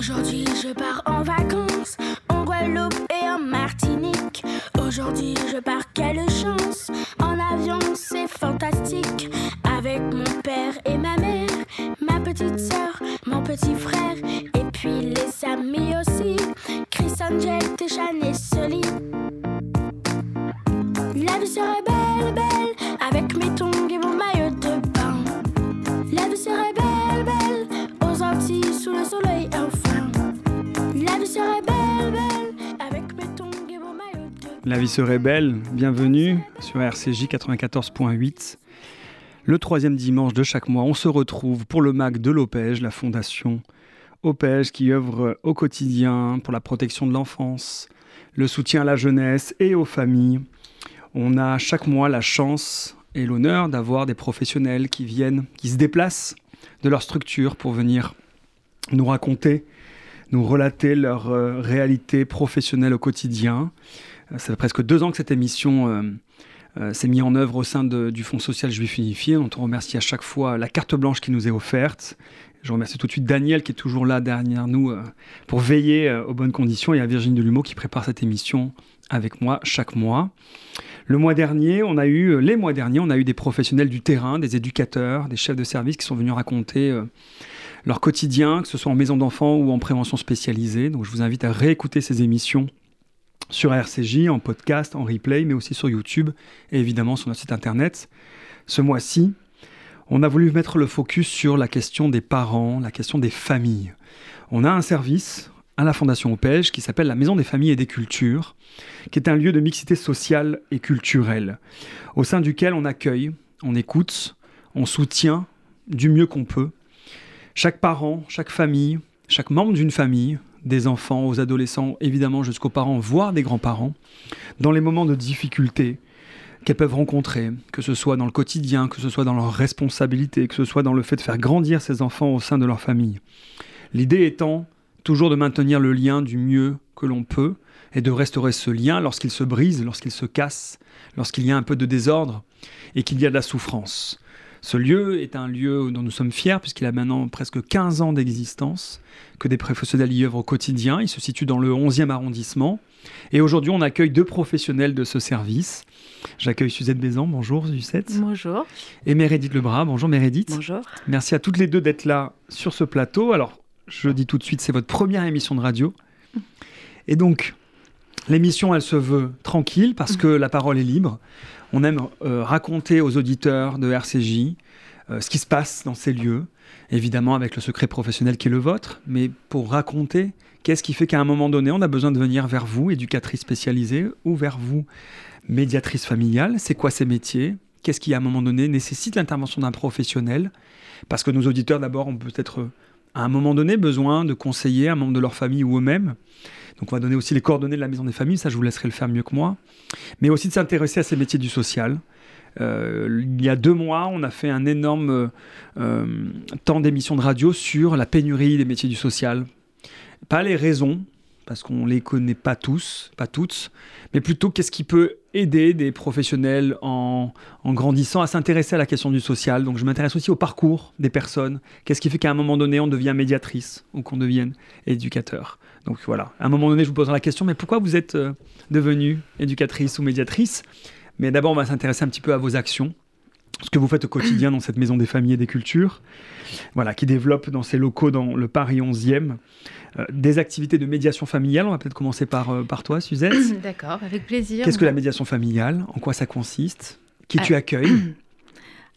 Aujourd'hui, je pars en vacances en Guadeloupe et en Martinique. Aujourd'hui, je pars, La vie serait belle, bienvenue sur RCJ 94.8. Le troisième dimanche de chaque mois, on se retrouve pour le MAC de l'OPEJ, la fondation OPEJ qui œuvre au quotidien pour la protection de l'enfance, le soutien à la jeunesse et aux familles. On a chaque mois la chance et l'honneur d'avoir des professionnels qui viennent, qui se déplacent de leur structure pour venir nous raconter, nous relater leur euh, réalité professionnelle au quotidien. Ça fait presque deux ans que cette émission euh, euh, s'est mise en œuvre au sein du Fonds social juif unifié, dont on remercie à chaque fois la carte blanche qui nous est offerte. Je remercie tout de suite Daniel qui est toujours là derrière nous euh, pour veiller aux bonnes conditions et à Virginie Delumeau qui prépare cette émission avec moi chaque mois. Le mois dernier, on a eu, les mois derniers, on a eu des professionnels du terrain, des éducateurs, des chefs de service qui sont venus raconter leur quotidien, que ce soit en maison d'enfants ou en prévention spécialisée. Donc je vous invite à réécouter ces émissions sur RCJ, en podcast, en replay, mais aussi sur YouTube et évidemment sur notre site internet. Ce mois-ci, on a voulu mettre le focus sur la question des parents, la question des familles. On a un service à la Fondation OPEJ qui s'appelle la Maison des familles et des cultures, qui est un lieu de mixité sociale et culturelle, au sein duquel on accueille, on écoute, on soutient du mieux qu'on peut chaque parent, chaque famille, chaque membre d'une famille, des enfants aux adolescents, évidemment jusqu'aux parents, voire des grands-parents, dans les moments de difficulté qu'elles peuvent rencontrer, que ce soit dans le quotidien, que ce soit dans leur responsabilité, que ce soit dans le fait de faire grandir ces enfants au sein de leur famille. L'idée étant toujours de maintenir le lien du mieux que l'on peut et de restaurer ce lien lorsqu'il se brise, lorsqu'il se casse, lorsqu'il y a un peu de désordre et qu'il y a de la souffrance. Ce lieu est un lieu dont nous sommes fiers puisqu'il a maintenant presque 15 ans d'existence, que des professionnels y œuvrent au quotidien. Il se situe dans le 11e arrondissement. Et aujourd'hui, on accueille deux professionnels de ce service. J'accueille Suzette Bézan, bonjour Suzette, Bonjour. et Meredith Lebras, bonjour Meredith. Bonjour. Merci à toutes les deux d'être là sur ce plateau. Alors, je dis tout de suite, c'est votre première émission de radio. Et donc, l'émission, elle se veut tranquille parce que la parole est libre. On aime euh, raconter aux auditeurs de RCJ euh, ce qui se passe dans ces lieux, évidemment avec le secret professionnel qui est le vôtre, mais pour raconter qu'est-ce qui fait qu'à un moment donné, on a besoin de venir vers vous, éducatrice spécialisée, ou vers vous, médiatrice familiale. C'est quoi ces métiers? Qu'est-ce qui, à un moment donné, nécessite l'intervention d'un professionnel? Parce que nos auditeurs, d'abord, ont peut-être, euh, à un moment donné, besoin de conseiller un membre de leur famille ou eux-mêmes. Donc, on va donner aussi les coordonnées de la maison des familles, ça, je vous laisserai le faire mieux que moi. Mais aussi de s'intéresser à ces métiers du social. Euh, il y a deux mois, on a fait un énorme euh, euh, temps d'émission de radio sur la pénurie des métiers du social. Pas les raisons, parce qu'on les connaît pas tous, pas toutes, mais plutôt qu'est-ce qui peut aider des professionnels en, en grandissant à s'intéresser à la question du social. Donc je m'intéresse aussi au parcours des personnes. Qu'est-ce qui fait qu'à un moment donné, on devient médiatrice ou qu'on devienne éducateur? Donc voilà, à un moment donné, je vous poserai la question, mais pourquoi vous êtes euh, devenue éducatrice ou médiatrice? Mais d'abord, on va s'intéresser un petit peu à vos actions, ce que vous faites au quotidien dans cette maison des familles et des cultures, voilà, qui développe dans ses locaux dans le Paris 11e euh, des activités de médiation familiale. On va peut-être commencer par, euh, par toi, Suzette. D'accord, avec plaisir. Qu'est-ce que la médiation familiale? En quoi ça consiste? Qui tu accueilles?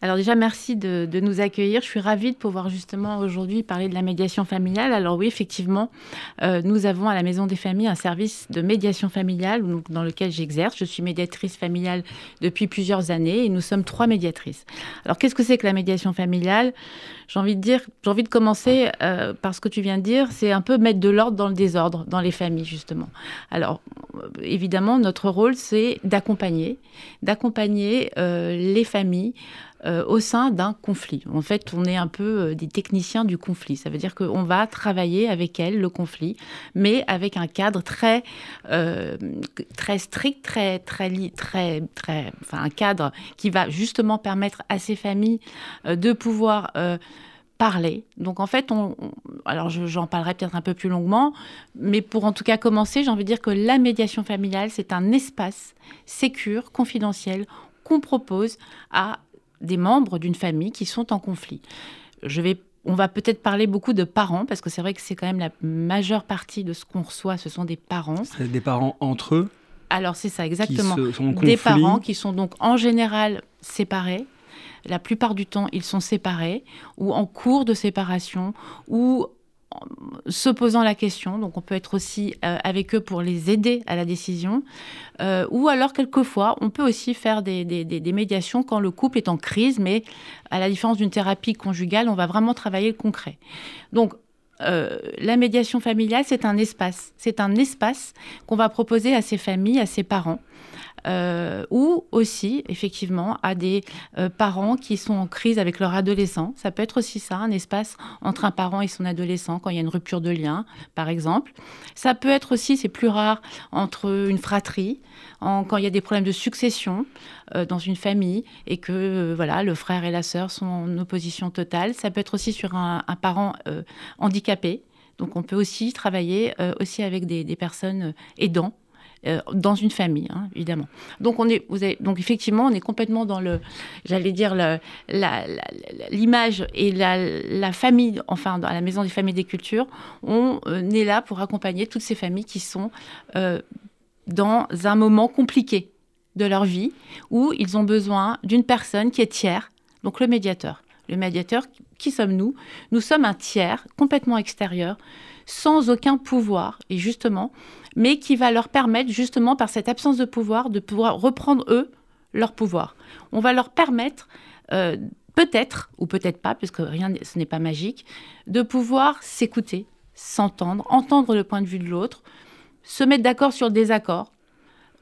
Alors déjà, merci de, nous accueillir. Je suis ravie de pouvoir justement aujourd'hui parler de la médiation familiale. Alors oui, effectivement, euh, nous avons à la Maison des Familles un service de médiation familiale dans lequel j'exerce. Je suis médiatrice familiale depuis plusieurs années et nous sommes trois médiatrices. Alors qu'est-ce que c'est que la médiation familiale? J'ai envie de dire, j'ai envie de commencer euh, par ce que tu viens de dire, c'est un peu mettre de l'ordre dans le désordre dans les familles justement. Alors euh, évidemment, notre rôle c'est d'accompagner, d'accompagner les familles euh, au sein d'un conflit. En fait, on est un peu euh, des techniciens du conflit. Ça veut dire qu'on va travailler avec elles le conflit, mais avec un cadre très, euh, très strict, très, très, très, très, enfin un cadre qui va justement permettre à ces familles euh, de pouvoir parler. Donc en fait, on, alors j'en parlerai peut-être un peu plus longuement, mais pour en tout cas commencer, j'ai envie de dire que la médiation familiale, c'est un espace sécure, confidentiel, qu'on propose à des membres d'une famille qui sont en conflit. Je vais on va peut-être parler beaucoup de parents, parce que c'est vrai que c'est quand même la majeure partie de ce qu'on reçoit, ce sont des parents. Des parents entre eux Alors c'est ça, exactement. des parents qui sont donc en général séparés. La plupart du temps, ils sont séparés ou en cours de séparation ou se posant la question, donc on peut être aussi euh, avec eux pour les aider à la décision, euh, ou alors quelquefois on peut aussi faire des, médiations quand le couple est en crise, mais à la différence d'une thérapie conjugale, on va vraiment travailler le concret. Donc euh, la médiation familiale, c'est un espace, c'est un espace qu'on va proposer à ces familles, à ces parents, euh, ou aussi effectivement à des euh, parents qui sont en crise avec leur adolescent. Ça peut être aussi ça, un espace entre un parent et son adolescent quand il y a une rupture de lien, par exemple. Ça peut être aussi, c'est plus rare, entre une fratrie, quand il y a des problèmes de succession euh, dans une famille et que voilà le frère et la sœur sont en opposition totale. Ça peut être aussi sur un, parent handicapé. Donc on peut aussi travailler aussi avec des, personnes aidants euh, dans une famille, hein, évidemment. Donc, on est, donc, effectivement, on est complètement dans le, j'allais dire, l'image et la, famille, enfin, dans la Maison des familles des cultures, on euh, est là pour accompagner toutes ces familles qui sont euh, dans un moment compliqué de leur vie, où ils ont besoin d'une personne qui est tiers, donc le médiateur. Le médiateur, qui sommes-nous? Nous sommes un tiers complètement extérieur, sans aucun pouvoir. Et justement, mais qui va leur permettre, justement, par cette absence de pouvoir, de pouvoir reprendre, eux, leur pouvoir. On va leur permettre, euh, peut-être, ou peut-être pas, puisque rien, ce n'est pas magique, de pouvoir s'écouter, s'entendre, entendre le point de vue de l'autre, se mettre d'accord sur le désaccord,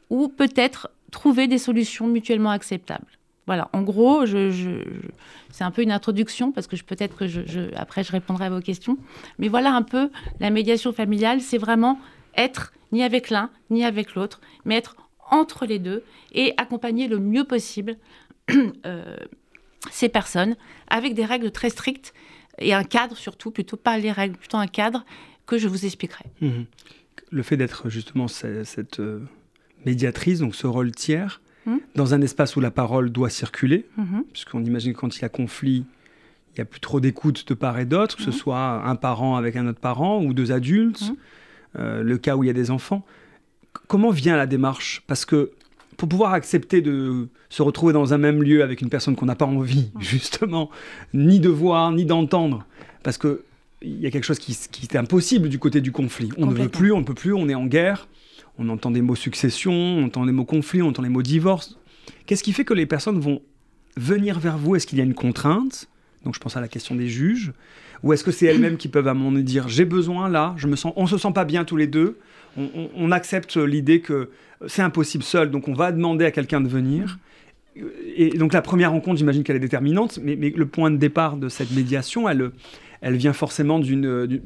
ou peut-être trouver des solutions mutuellement acceptables. Voilà, en gros, c'est un peu une introduction parce que peut-être que après je répondrai à vos questions. Mais voilà un peu la médiation familiale, c'est vraiment être ni avec l'un ni avec l'autre, mais être entre les deux et accompagner le mieux possible euh, ces personnes avec des règles très strictes et un cadre surtout, plutôt pas les règles, plutôt un cadre que je vous expliquerai. Mmh. Le fait d'être justement cette, euh, médiatrice, donc ce rôle tiers, mmh. dans un espace où la parole doit circuler, mmh. puisqu'on imagine que quand il y a conflit, il n'y a plus trop d'écoute de part et d'autre, que ce soit un parent avec un autre parent ou deux adultes. Euh, le cas où il y a des enfants. Comment vient la démarche? Parce que pour pouvoir accepter de se retrouver dans un même lieu avec une personne qu'on n'a pas envie, justement, ni de voir, ni d'entendre, parce que il y a quelque chose qui, qui, est impossible du côté du conflit. On ne veut plus, on ne peut plus, on est en guerre, on entend des mots succession, on entend des mots conflit, on entend les mots divorce. Qu'est-ce qui fait que les personnes vont venir vers vous? Est-ce qu'il y a une contrainte? Donc je pense à la question des juges. Ou est-ce que c'est elles-mêmes qui peuvent à un moment dire j'ai besoin là, je me sens, on se sent pas bien tous les deux, on, accepte l'idée que c'est impossible seul, donc on va demander à quelqu'un de venir. Et donc la première rencontre, j'imagine qu'elle est déterminante, mais, mais, le point de départ de cette médiation, elle, elle vient forcément d'une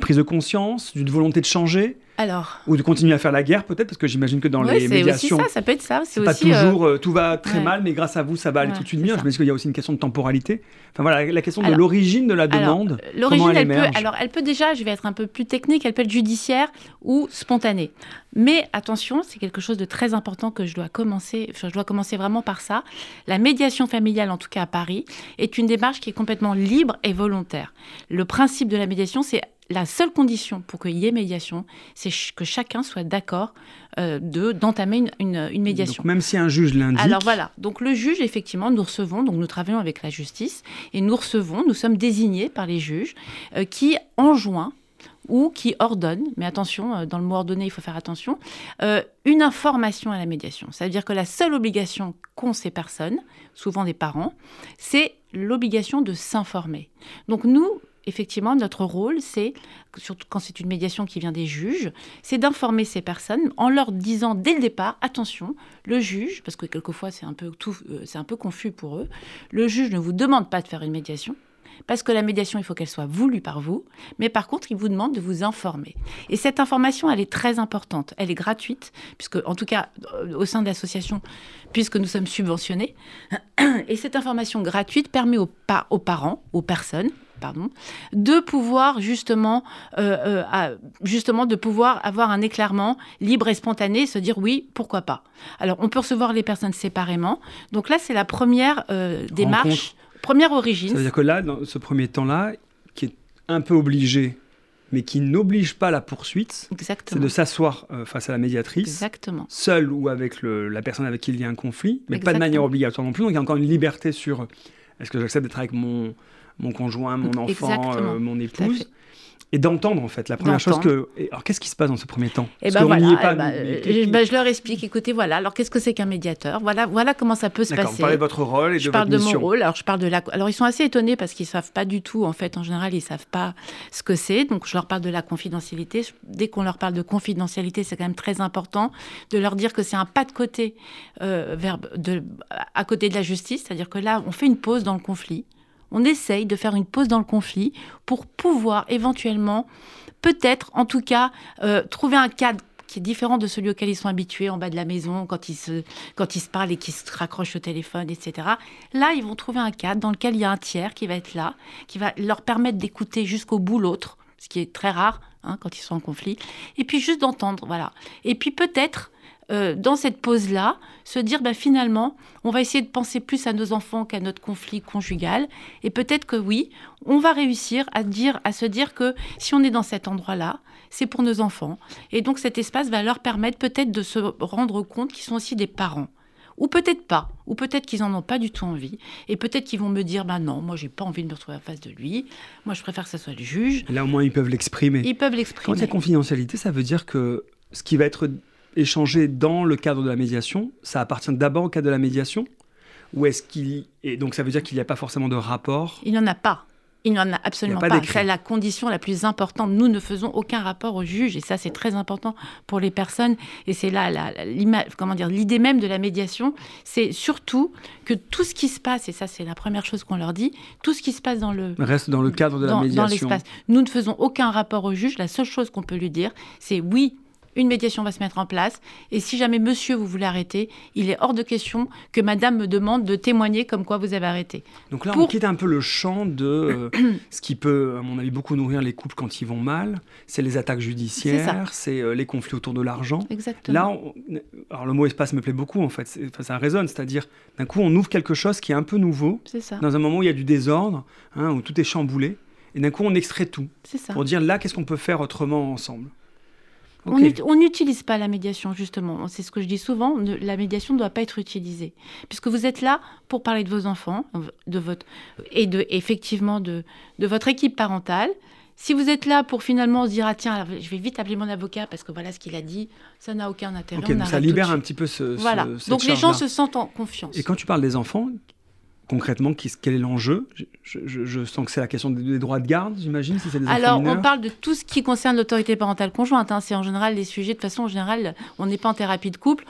prise de conscience, d'une volonté de changer? Alors. Ou de continuer à faire la guerre, peut-être, parce que j'imagine que dans les médiations. Aussi ça, ça peut être ça. C'est pas toujours euh, euh, tout va très mal, mais grâce à vous, ça va aller tout de suite bien. Je me dis qu'il y a aussi une question de temporalité. Enfin voilà, la question de l'origine de la demande. L'origine, elle, elle peut. Alors, elle peut déjà, je vais être un peu plus technique, elle peut être judiciaire ou spontanée. Mais attention, c'est quelque chose de très important que je dois commencer. Enfin, je dois commencer vraiment par ça. La médiation familiale, en tout cas à Paris, est une démarche qui est complètement libre et volontaire. Le principe de la médiation, c'est la seule condition pour qu'il y ait médiation, c'est que chacun soit d'accord euh, de d'entamer une, une, médiation. même si un juge l'indique. Alors voilà. Donc le juge, effectivement, nous recevons. Donc nous travaillons avec la justice et nous recevons. Nous sommes désignés par les juges euh, qui enjoignent ou qui ordonnent, mais attention, euh, dans le mot ordonner, il faut faire attention, une information à la médiation. Ça veut dire que la seule obligation qu'ont ces personnes, souvent des parents, c'est l'obligation de s'informer. Donc nous, effectivement, notre rôle, c'est, surtout quand c'est une médiation qui vient des juges, c'est d'informer ces personnes en leur disant dès le départ, attention, le juge, parce que quelquefois c'est un peu tout, euh, c'est un peu confus pour eux, le juge ne vous demande pas de faire une médiation. Parce que la médiation, il faut qu'elle soit voulue par vous, mais par contre, il vous demande de vous informer. Et cette information, elle est très importante. Elle est gratuite, puisque, en tout cas, euh, au sein de l'association, puisque nous sommes subventionnés. Et cette information gratuite permet aux, aux parents, aux personnes, pardon, de pouvoir justement, euh, euh, justement de pouvoir avoir un éclairement libre et spontané, se dire oui, pourquoi pas. Alors, on peut recevoir les personnes séparément. Donc là, c'est la première démarche, première origine. C'est-à-dire que là, dans ce premier temps-là, qui est un peu obligé mais qui n'oblige pas la poursuite. C'est de s'asseoir euh, face à la médiatrice, Exactement. seul ou avec la personne avec qui il y a un conflit, mais pas de manière obligatoire non plus. Donc il y a encore une liberté sur est-ce que j'accepte d'être avec mon, mon conjoint, mon enfant, euh, mon épouse et d'entendre en fait. La première chose que. Alors qu'est-ce qui se passe dans ce premier temps? Et eh ben voilà, pas, eh ben, euh, ben, je leur explique. Écoutez, voilà. Alors qu'est-ce que c'est qu'un médiateur? Voilà, voilà comment ça peut se passer. Vous parlez de votre rôle et je de parle de mon rôle. Alors je parle de la. Alors ils sont assez étonnés parce qu'ils savent pas du tout. En fait, en général, ils savent pas ce que c'est. Donc je leur parle de la confidentialité. Dès qu'on leur parle de confidentialité, c'est quand même très important de leur dire que c'est un pas de côté euh, vers de, à côté de la justice. C'est-à-dire que là, on fait une pause dans le conflit on essaye de faire une pause dans le conflit pour pouvoir éventuellement, peut-être en tout cas, euh, trouver un cadre qui est différent de celui auquel ils sont habitués en bas de la maison, quand ils se, quand ils se parlent et qu'ils se raccrochent au téléphone, etc. Là, ils vont trouver un cadre dans lequel il y a un tiers qui va être là, qui va leur permettre d'écouter jusqu'au bout l'autre, ce qui est très rare hein, quand ils sont en conflit, et puis juste d'entendre, voilà. Et puis peut-être euh, dans cette pause-là, se dire bah, finalement, on va essayer de penser plus à nos enfants qu'à notre conflit conjugal. Et peut-être que oui, on va réussir à, dire, à se dire que si on est dans cet endroit-là, c'est pour nos enfants. Et donc cet espace va leur permettre peut-être de se rendre compte qu'ils sont aussi des parents. Ou peut-être pas, ou peut-être qu'ils n'en ont pas du tout envie, et peut-être qu'ils vont me dire, bah non, moi j'ai pas envie de me retrouver en face de lui, moi je préfère que ce soit le juge. Là au moins ils peuvent l'exprimer. Ils peuvent l'exprimer. Quand il y a confidentialité, ça veut dire que ce qui va être échanger dans le cadre de la médiation, ça appartient d'abord au cadre de la médiation Ou est-ce qu'il. Et donc ça veut dire qu'il n'y a pas forcément de rapport Il n'y en a pas. Il n'y en a absolument pas. C'est la condition la plus importante. Nous ne faisons aucun rapport au juge, et ça c'est très important pour les personnes. Et c'est là, la, comment dire, l'idée même de la médiation, c'est surtout que tout ce qui se passe, et ça c'est la première chose qu'on leur dit, tout ce qui se passe dans le reste dans le cadre de la médiation. Dans l'espace. Nous ne faisons aucun rapport au juge. La seule chose qu'on peut lui dire, c'est oui, une médiation va se mettre en place. Et si jamais monsieur vous voulez arrêter, il est hors de question que madame me demande de témoigner comme quoi vous avez arrêté. Donc là, on quitte un peu le champ de euh, ce qui peut, à mon avis, beaucoup nourrir les couples quand ils vont mal. C'est les attaques judiciaires, c'est euh, les conflits autour de l'argent. Exactement. Là, alors le mot espace me plaît beaucoup en fait. ça résonne, c'est-à-dire d'un coup, on ouvre quelque chose qui est un peu nouveau. Ça. Dans un moment où il y a du désordre, hein, où tout est chamboulé. Et d'un coup, on extrait tout. Ça. Pour dire là, qu'est-ce qu'on peut faire autrement ensemble? On n'utilise pas la médiation, justement. C'est ce que je dis souvent. la médiation ne doit pas être utilisée. Puisque vous êtes là pour parler de vos enfants de votre, et de, effectivement de, de votre équipe parentale. Si vous êtes là pour finalement se dire ah tiens je vais vite appeler mon avocat parce que voilà ce qu'il a dit ça n'a aucun intérêt. ça libère un petit peu ce. Voilà. Donc les gens se sentent en confiance. Et quand tu parles des enfants, concrètement, quel est l'enjeu? Je, sens que c'est la question des, droits de garde, j'imagine, si c'est des Alors, on parle de tout ce qui concerne l'autorité parentale conjointe. Hein. C'est en général les sujets, de façon générale, on n'est pas en thérapie de couple,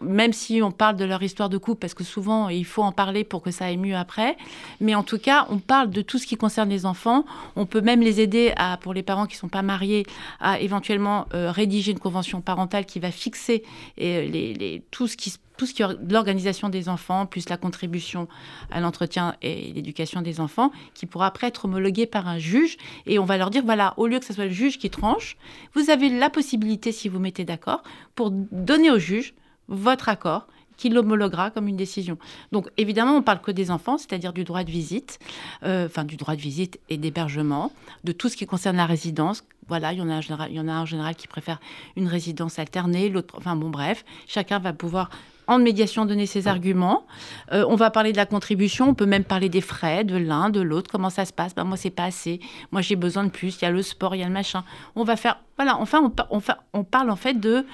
même si on parle de leur histoire de couple, parce que souvent, il faut en parler pour que ça aille mieux après. Mais en tout cas, on parle de tout ce qui concerne les enfants. On peut même les aider, à, pour les parents qui ne sont pas mariés, à éventuellement euh, rédiger une convention parentale qui va fixer euh, les, tout ce qui se tout ce qui est l'organisation des enfants, plus la contribution à l'entretien et l'éducation des enfants, qui pourra après être homologué par un juge. Et on va leur dire, voilà, au lieu que ce soit le juge qui tranche, vous avez la possibilité, si vous mettez d'accord, pour donner au juge votre accord qui l'homologuera comme une décision. Donc évidemment, on parle que des enfants, c'est-à-dire du droit de visite, euh, enfin du droit de visite et d'hébergement, de tout ce qui concerne la résidence. Voilà, il y en a général, il y en a en général qui préfèrent une résidence alternée, l'autre, enfin bon bref, chacun va pouvoir en médiation donner ses arguments. Euh, on va parler de la contribution, on peut même parler des frais de l'un, de l'autre, comment ça se passe. Ben, moi, c'est pas assez. Moi, j'ai besoin de plus. Il y a le sport, il y a le machin. On va faire. Voilà, enfin, on, on parle en fait de,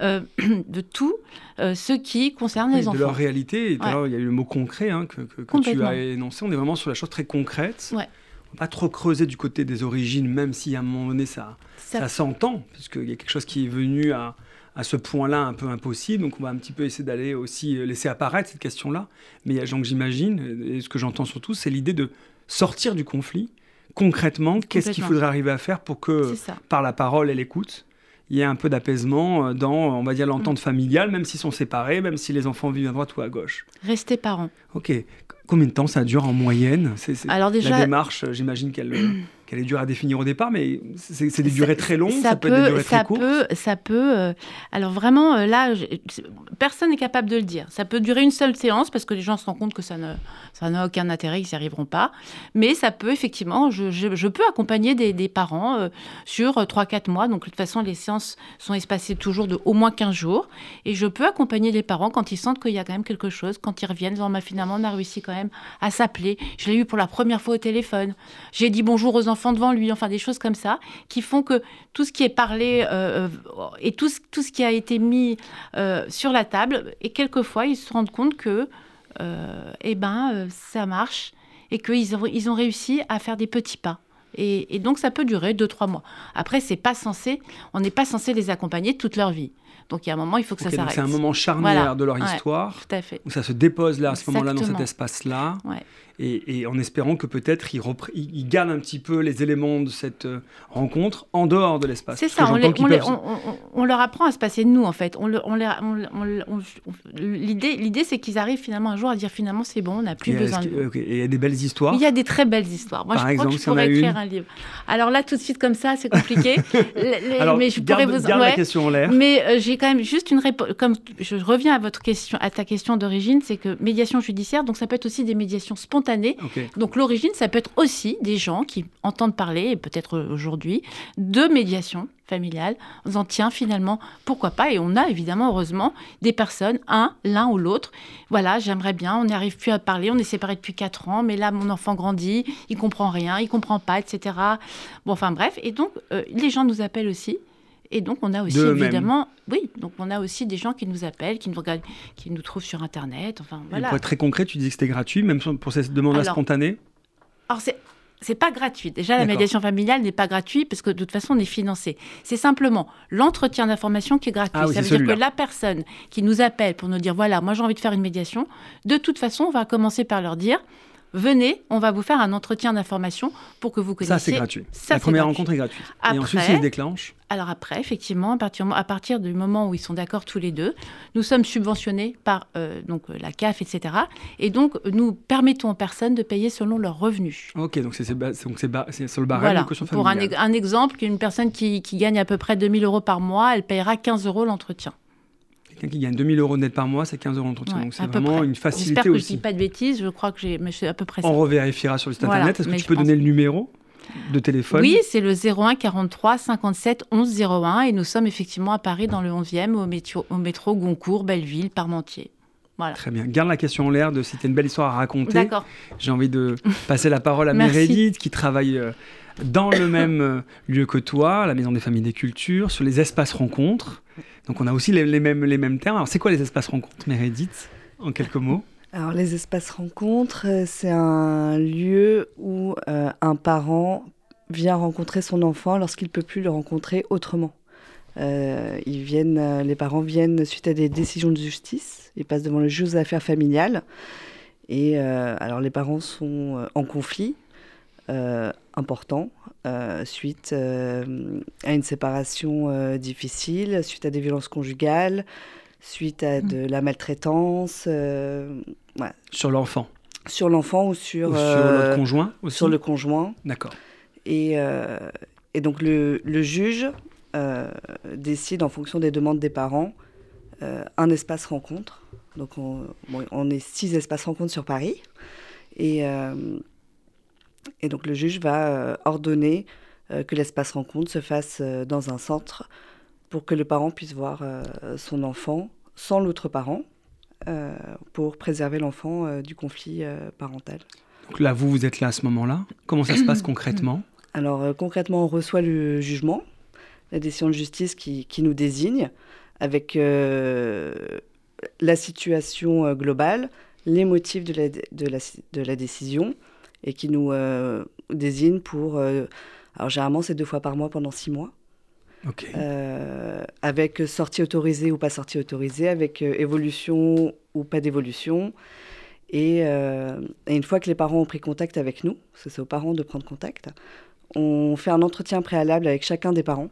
euh, de tout euh, ce qui concerne les enfants. De leur réalité. Et il y a eu le mot concret hein, que, tu as énoncé. On est vraiment sur la chose très concrète. Ouais. Pas trop creuser du côté des origines, même si à un moment donné, ça, ça... ça s'entend, puisqu'il y a quelque chose qui est venu à à ce point-là un peu impossible. Donc on va un petit peu essayer d'aller aussi euh, laisser apparaître cette question-là. Mais il y a gens que j'imagine, et ce que j'entends surtout, c'est l'idée de sortir du conflit. Concrètement, qu'est-ce qu'il faudrait arriver à faire pour que, par la parole et l'écoute, il y ait un peu d'apaisement euh, dans, on va dire, l'entente mm. familiale, même s'ils sont séparés, même si les enfants vivent à droite ou à gauche? Rester parents. Ok. Combien de temps ça dure en moyenne? C'est, Alors déjà, La démarche, j'imagine qu'elle, qu'elle est dure à définir au départ, mais c'est, des durées très longues, ça, peut, être des durées ça très courtes peut, Ça peut... Euh, alors vraiment, euh, là, personne n'est capable de le dire. Ça peut durer une seule séance, parce que les gens se rendent compte que ça, ne, ça n'a aucun intérêt, ils n'y arriveront pas. Mais ça peut, effectivement, je, je, peux accompagner des, des parents euh, sur 3-4 mois. Donc de toute façon, les séances sont espacées toujours de au moins 15 jours. Et je peux accompagner les parents quand ils sentent qu'il y a quand même quelque chose, quand ils reviennent, disant, finalement, on a réussi quand même à s'appeler. Je l'ai eu pour la première fois au téléphone. J'ai dit bonjour aux enfants devant lui. Enfin, des choses comme ça qui font que tout ce qui est parlé euh, euh, et tout ce, tout ce qui a été mis euh, sur la table, et quelquefois, ils se rendent compte que, eh ben, ça marche et qu'ils ont, ils ont réussi à faire des petits pas. Et, donc ça peut durer deux trois mois. Après c'est pas censé, on n'est pas censé les accompagner toute leur vie. Donc il y a un moment, il faut que ça s'arrête. C'est un moment charnière de leur histoire. Tout à fait. Où ça se dépose là, à ce moment-là, dans cet espace-là. Et, en espérant que peut-être ils, il gardent un petit peu les éléments de cette euh, rencontre en dehors de l'espace. C'est ça, on, leur apprend à se passer de nous en fait. L'idée, c'est qu'ils arrivent finalement un jour à dire finalement c'est bon, on n'a plus besoin de vous. et il y a des belles histoires Il y a des très belles histoires. Moi, Par je exemple, crois que je pourrais écrire un livre. Alors là, tout de suite comme ça, c'est compliqué. Alors, mais je pourrais vous... garde la question en l'air. Mais euh, j'ai quand même juste une réponse. Comme je reviens à votre question, à ta question d'origine, c'est que médiation judiciaire, donc ça peut être aussi des médiations spontanées donc l'origine, ça peut être aussi des gens qui entendent parler, et peut-être aujourd'hui, de médiation familiale, en disant tiens finalement pourquoi pas? Et on a évidemment heureusement des personnes un l'un ou l'autre. Voilà j'aimerais bien on n'arrive plus à parler on est séparés depuis 4 ans mais là mon enfant grandit il comprend rien il comprend pas etc bon enfin bref. Et donc euh, les gens nous appellent aussi et donc, on a aussi évidemment, oui, donc on a aussi des gens qui nous appellent, qui nous regardent, qui nous trouvent sur Internet. Enfin, voilà. pour être très concret, tu dis que c'était gratuit, même pour ces demandes spontanées Alors, c'est. C'est pas gratuit. Déjà, la médiation familiale n'est pas gratuite parce que de toute façon, on est financé. C'est simplement l'entretien d'information qui est gratuit. Ah ça veut dire que la personne qui nous appelle pour nous dire voilà, moi j'ai envie de faire une médiation, de toute façon, on va commencer par leur dire venez, on va vous faire un entretien d'information pour que vous connaissiez. Ça, c'est gratuit. la première rencontre est gratuite. et ensuite, il se déclenche Alors après, effectivement, à partir, à partir, du moment où ils sont d'accord tous les deux, nous sommes subventionnés par euh, donc, la CAF, etc. Et donc, nous permettons aux personnes de payer selon leurs revenus. Ok, donc c'est sur le barème voilà. de caution Pour un, un exemple, une personne qui, qui gagne à peu près 2000 euros par mois, elle payera 15 euros l'entretien. Quelqu'un qui gagne 2000 euros net par mois, c'est 15 euros d'entretien. donc c'est vraiment une facilité J'espère que je ne dis pas de bêtises, je crois que j'ai à peu près ça. On revérifiera sur le site internet. Est-ce que tu peux donner le numéro de téléphone? Oui, c'est le 01 43 57 11 01 et nous sommes effectivement à Paris dans le 11e au métro, au métro Goncourt, Belleville, Parmentier. Voilà. Très bien. Garde la question en l'air de si tu une belle histoire à raconter. D'accord. J'ai envie de passer la parole à Meredith qui travaille euh, dans le même euh, lieu que toi, la Maison des Familles des Cultures, sur les espaces rencontres. Donc on a aussi les, mêmes, les mêmes termes. Alors c'est quoi les espaces rencontres, Meredith, en quelques mots? Alors les espaces rencontres, euh, c'est un lieu où euh, un parent vient rencontrer son enfant lorsqu'il ne peut plus le rencontrer autrement. ils viennent, les parents viennent suite à des décisions de justice, ils passent devant le juge aux affaires familiales. Et alors les parents sont en conflit, euh, important euh, suite euh, à une séparation difficile, suite à des violences conjugales, suite à mm. de la maltraitance. Sur l'enfant Sur l'enfant ou sur... Ou sur le conjoint aussi Sur le conjoint. D'accord. Et, et, donc le, le juge décide en fonction des demandes des parents un espace rencontre. Donc on, on, est six espaces rencontres sur Paris. Et et donc le juge va euh, ordonner euh, que l'espace rencontre se fasse euh, dans un centre pour que le parent puisse voir son enfant sans l'autre parent, pour préserver l'enfant du conflit parental. Donc là, vous, vous êtes là à ce moment-là. Comment ça se passe concrètement? Alors concrètement, on reçoit le jugement, la décision de justice qui, qui nous désigne, avec la situation globale, les motifs de la, de la, de la décision, et qui nous euh, désigne pour. Euh, alors, généralement, c'est deux fois par mois pendant six mois. Euh, avec sortie autorisée ou pas sortie autorisée, avec évolution ou pas d'évolution. Et, et, une fois que les parents ont pris contact avec nous, parce que c'est aux parents de prendre contact, on fait un entretien préalable avec chacun des parents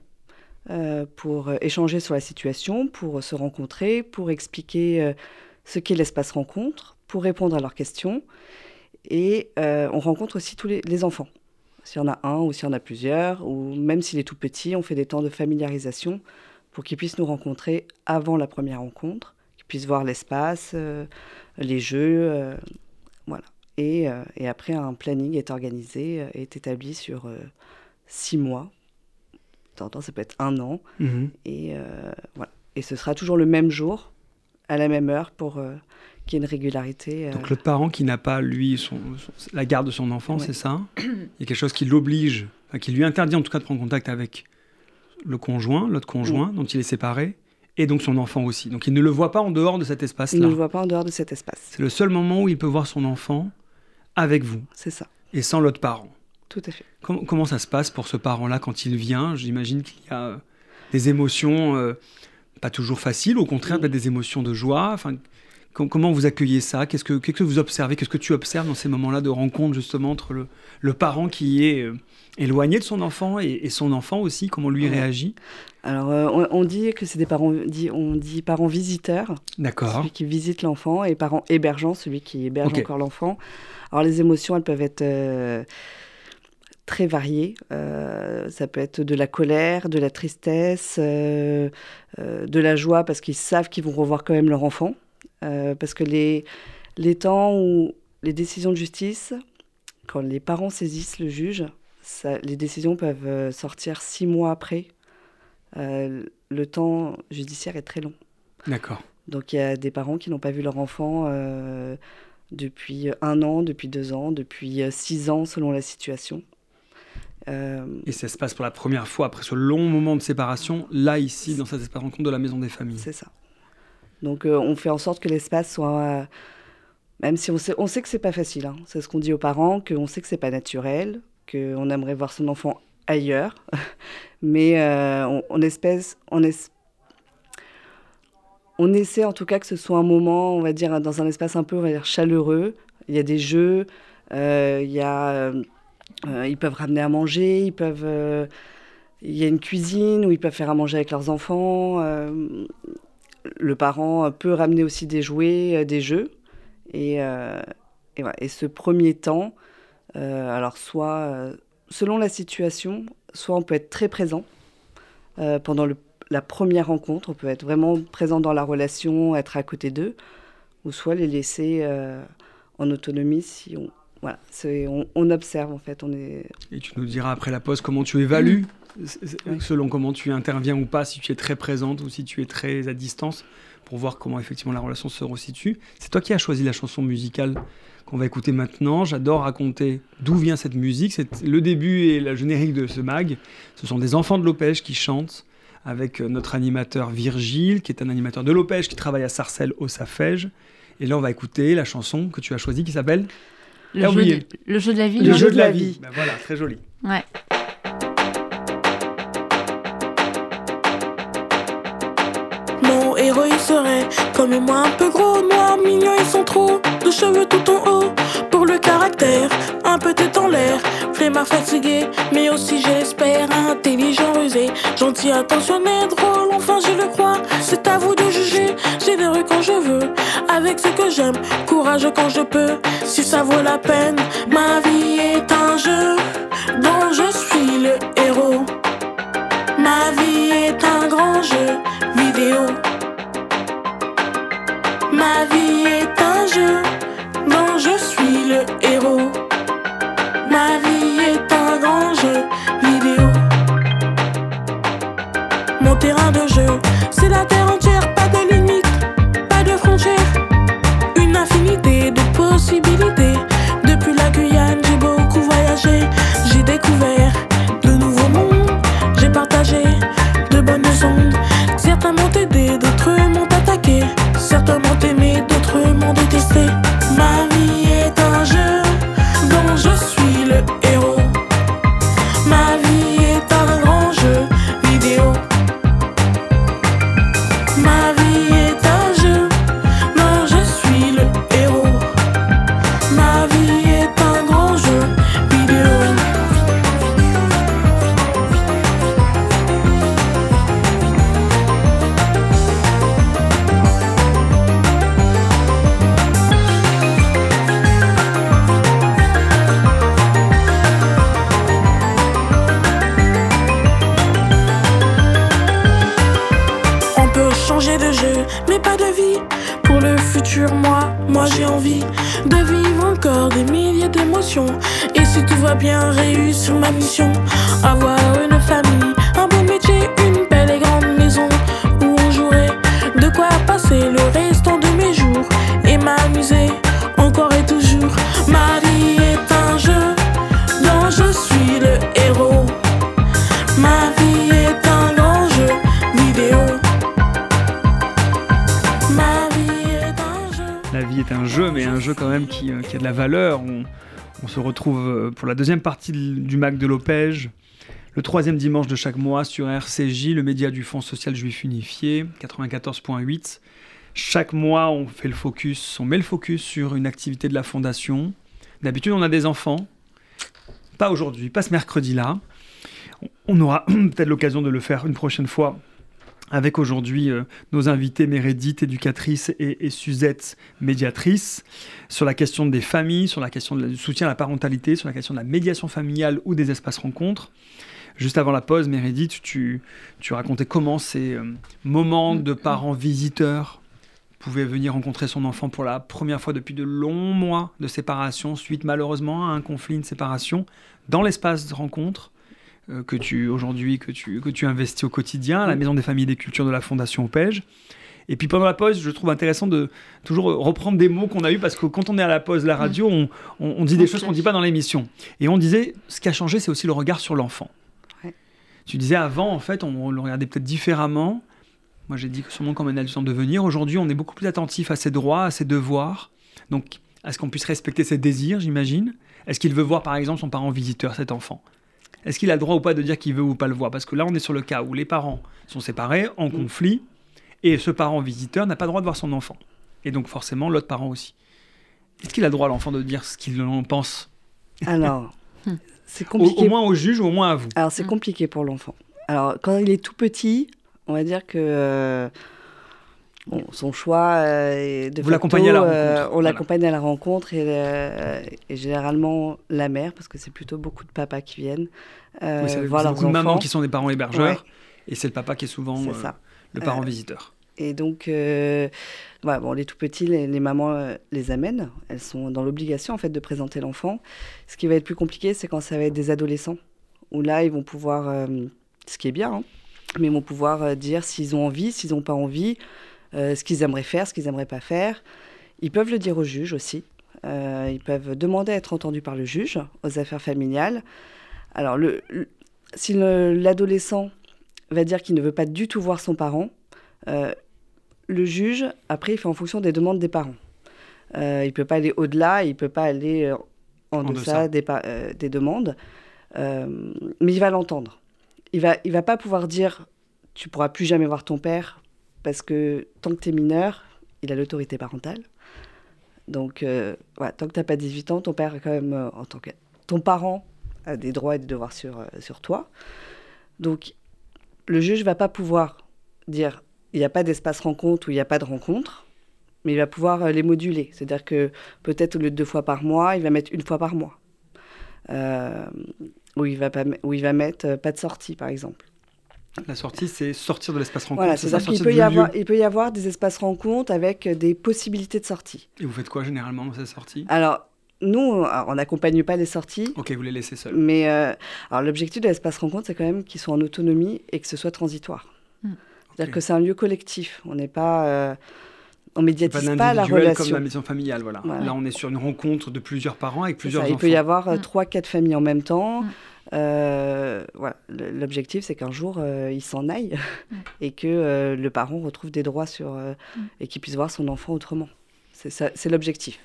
pour échanger sur la situation, pour se rencontrer, pour expliquer ce qu'est l'espace rencontre, pour répondre à leurs questions. Et on rencontre aussi tous les, enfants. S'il y en a un ou s'il y en a plusieurs, ou même s'il est tout petit, on fait des temps de familiarisation pour qu'ils puissent nous rencontrer avant la première rencontre, qu'ils puissent voir l'espace, les jeux, voilà. Et, et, après, un planning est organisé, est établi sur six mois. De ça peut être un an. Mhm. Et, euh, voilà. et ce sera toujours le même jour, à la même heure, pour euh, qu'il y ait une régularité. Euh. Donc le parent qui n'a pas, lui, son, la garde de son enfant, c'est ça? Il y a quelque chose qui l'oblige, qui lui interdit en tout cas de prendre contact avec le conjoint, l'autre conjoint, dont il est séparé, et donc son enfant aussi. Donc il ne le voit pas en dehors de cet espace-là. Il ne le voit pas en dehors de cet espace. C'est le seul moment où il peut voir son enfant avec vous. C'est ça. Et sans l'autre parent. Tout à fait. Comment, ça se passe pour ce parent-là quand il vient? J'imagine qu'il y a des émotions euh, pas toujours faciles, au contraire, des émotions de joie. Enfin, comment vous accueillez ça? Qu'est-ce que, que vous observez? Qu'est-ce que tu observes dans ces moments-là de rencontre justement entre le, parent qui est euh, éloigné de son enfant et, son enfant aussi? Comment lui réagit? Alors, euh, on, dit que c'est des parents, on dit parents visiteurs. Celui qui visite l'enfant et parents hébergeants, celui qui héberge encore l'enfant. Alors, les émotions, elles peuvent être très variés. Euh, ça peut être de la colère, de la tristesse, euh, euh, de la joie parce qu'ils savent qu'ils vont revoir quand même leur enfant. Parce que les, les temps où les décisions de justice, quand les parents saisissent le juge, ça, les décisions peuvent sortir six mois après. le temps judiciaire est très long. D'accord. Donc il y a des parents qui n'ont pas vu leur enfant depuis un an, depuis deux ans, depuis six ans selon la situation. Euh, et ça se passe pour la première fois après ce long moment de séparation, là, ici, dans cet espace rencontre de la Maison des Familles. C'est ça. Donc euh, on fait en sorte que l'espace soit... Euh, même si on sait, on sait que c'est pas facile, hein. c'est ce qu'on dit aux parents, qu'on sait que c'est pas naturel, qu'on aimerait voir son enfant ailleurs, mais on, espèce, on, essaie en tout cas que ce soit un moment, on va dire, dans un espace un peu on chaleureux. Il y a des jeux, euh, ils peuvent ramener à manger, ils peuvent. Euh, il y a une cuisine où ils peuvent faire à manger avec leurs enfants. Euh, le parent peut ramener aussi des jouets, des jeux. Et, et, et ce premier temps, alors soit selon la situation, soit on peut être très présent pendant le, la première rencontre, on peut être vraiment présent dans la relation, être à côté d'eux, ou soit les laisser en autonomie si on, voilà, on, on, observe en fait. On est... Et tu nous diras après la pause comment tu évalues, selon comment tu interviens ou pas, si tu es très présente ou si tu es très à distance, pour voir comment effectivement la relation se resitue. C'est toi qui as choisi la chanson musicale qu'on va écouter maintenant. J'adore raconter d'où vient cette musique. C'est le début et le générique de ce mag. Ce sont des enfants de Lopège qui chantent avec notre animateur Virgile, qui est un animateur de Lopège qui travaille à Sarcelles au Safège. Et là, on va écouter la chanson que tu as choisie qui s'appelle le, jeu de, le, jeu de, la vie. Le jeu de la vie. Ben voilà, très joli. Ouais. Comme moi un peu gros, noir, mignon, ils sont trop de cheveux tout en haut. Pour le caractère, un peu tête en l'air, flemmard fatigué, mais aussi j'espère intelligent, rusé, gentil, attentionné, drôle, enfin je le crois. C'est à vous de juger, généreux quand je veux, avec ce que j'aime, courageux quand je peux si ça vaut la peine. Ma vie est un jeu dont je suis le héros. Ma vie est un grand jeu vidéo. Ma vie est un jeu dont je suis le héros. Ma vie est un grand jeu vidéo. Mon terrain de jeu, c'est la terre entière, pas de limite, pas de frontières, une infinité de possibilités. Depuis la Guyane, j'ai beaucoup voyagé, j'ai découvert m'ont aimé, d'autres m'ont détesté. Valeur. On, se retrouve euh, pour la deuxième partie du MAC de l'Opège, le troisième dimanche de chaque mois sur RCJ, le média du Fonds social juif unifié, 94.8. Chaque mois, on fait le focus, on met le focus sur une activité de la fondation. D'habitude, on a des enfants. Pas aujourd'hui, pas ce mercredi-là. On aura peut-être l'occasion de le faire une prochaine fois avec aujourd'hui euh, nos invités Mérédith, éducatrice, et, et Suzette, médiatrice, sur la question des familles, sur la question du soutien à la parentalité, sur la question de la médiation familiale ou des espaces rencontres. Juste avant la pause, Mérédith, tu, tu racontais comment ces euh, moments de parents visiteurs pouvaient venir rencontrer son enfant pour la première fois depuis de longs mois de séparation, suite malheureusement à un conflit, une séparation, dans l'espace de rencontre euh, que tu aujourd'hui que tu, que tu investis au quotidien, la Maison des familles et des cultures de la Fondation OPEJ. Et puis pendant la pause, je trouve intéressant de toujours reprendre des mots qu'on a eus parce que quand on est à la pause, la radio, on, on- on dit des choses qu'on ne dit pas dans l'émission. Et on disait, ce qui a changé, c'est aussi le regard sur l'enfant. Ouais. Tu disais avant, en fait, on, le regardait peut-être différemment. Moi, j'ai dit que sûrement comme un adulte en devenir. Aujourd'hui, on est beaucoup plus attentif à ses droits, à ses devoirs. Donc, à ce qu'on puisse respecter ses désirs, j'imagine. Est-ce qu'il veut voir, par exemple, son parent visiteur, cet enfant? Est-ce qu'il a le droit ou pas de dire qu'il veut ou pas le voir? Parce que là, on est sur le cas où les parents sont séparés, en conflit, et ce parent visiteur n'a pas le droit de voir son enfant. Et donc, forcément, l'autre parent aussi. Est-ce qu'il a le droit, l'enfant, de dire ce qu'il en pense? Alors, Hmm. c'est au, compliqué. au moins au juge ou au moins à vous? Alors, c'est Mm. compliqué pour l'enfant. Alors, quand il est tout petit, on va dire que euh, bon, son choix euh, est de Vous l'accompagnez à la euh, rencontre, on voilà. l'accompagne à la rencontre et, euh, et généralement la mère, parce que c'est plutôt beaucoup de papas qui viennent euh, Oui, c'est voir c'est leurs beaucoup de mamans qui sont des parents hébergeurs, et c'est le papa qui est souvent ça. le parent visiteur. Et donc, euh, bon, les tout petits, les, les mamans euh, les amènent. Elles sont dans l'obligation en fait de présenter l'enfant. Ce qui va être plus compliqué, c'est quand ça va être des adolescents, où là, ils vont pouvoir, euh, ce qui est bien, hein, mais ils vont pouvoir dire s'ils ont envie, s'ils n'ont pas envie, euh, ce qu'ils aimeraient faire, ce qu'ils n'aimeraient pas faire. Ils peuvent le dire au juge aussi. Euh, ils peuvent demander à être entendus par le juge aux affaires familiales. Alors, le, le- si le- l'adolescent va dire qu'il ne veut pas du tout voir son parent, euh, le juge, après, il fait en fonction des demandes des parents. Il ne peut pas aller au-delà, il ne peut pas aller en, En deçà, deçà. Des, demandes, mais il va l'entendre. Il ne va, il va pas pouvoir dire tu pourras plus jamais voir ton père parce que tant que tu es mineur, il a l'autorité parentale. Donc, euh, tant que tu n'as pas 18 ans, ton père, quand même, euh, en tant que. Ton parent a des droits et des devoirs sur, euh, sur toi. Donc, le juge va pas pouvoir dire il n'y a pas d'espace rencontre ou il n'y a pas de rencontre, mais il va pouvoir les moduler. C'est-à-dire que peut-être au lieu de deux fois par mois, il va mettre une fois par mois. Où, il où il va mettre pas de sortie, par exemple. La sortie, c'est sortir de l'espace rencontre. Voilà, c'est ça, c'est-à-dire qu'il peut, y avoir, il peut y avoir des espaces rencontres avec euh, des possibilités de sortie. Et vous faites quoi généralement dans ces sorties? Alors, nous, alors, on n'accompagne pas les sorties, Ok, vous les laissez seuls. mais euh, alors l'objectif de l'espace rencontre, c'est quand même qu'ils soient en autonomie et que ce soit transitoire. Mm. C'est-à-dire que c'est un lieu collectif. On n'est pas, euh, on médiatise pas pas, la relation. comme la maison familiale, voilà. Voilà. Là, on est sur une rencontre de plusieurs parents avec plusieurs ça, Il enfants. peut y avoir euh, Mm. trois, quatre familles en même temps. Mm. Euh, voilà. L'objectif, c'est qu'un jour, euh, il s'en aille et que euh, le parent retrouve des droits sur euh, et qu'il puisse voir son enfant autrement. C'est l'objectif.